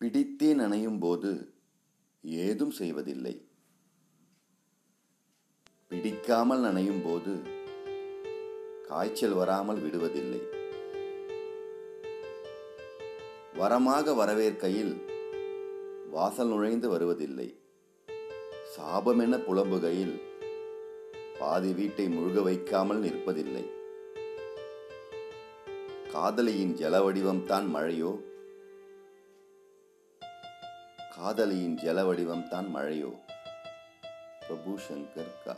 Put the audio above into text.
பிடித்தே நனையும் போது ஏதும் செய்வதில்லை. பிடிக்காமல் நனையும் போது காய்ச்சல் வராமல் விடுவதில்லை. வரமாக வரவேற்கையில் வாசல் நுழைந்து வருவதில்லை. சாபமென புலம்புகையில் பாதி வீட்டை முழுக வைக்காமல் நிற்பதில்லை. காதலியின் ஜல வடிவம்தான் மழையோ? காதலியின் ஜல வடிவம்தான் மழையோ? பிரபு சங்கர் கா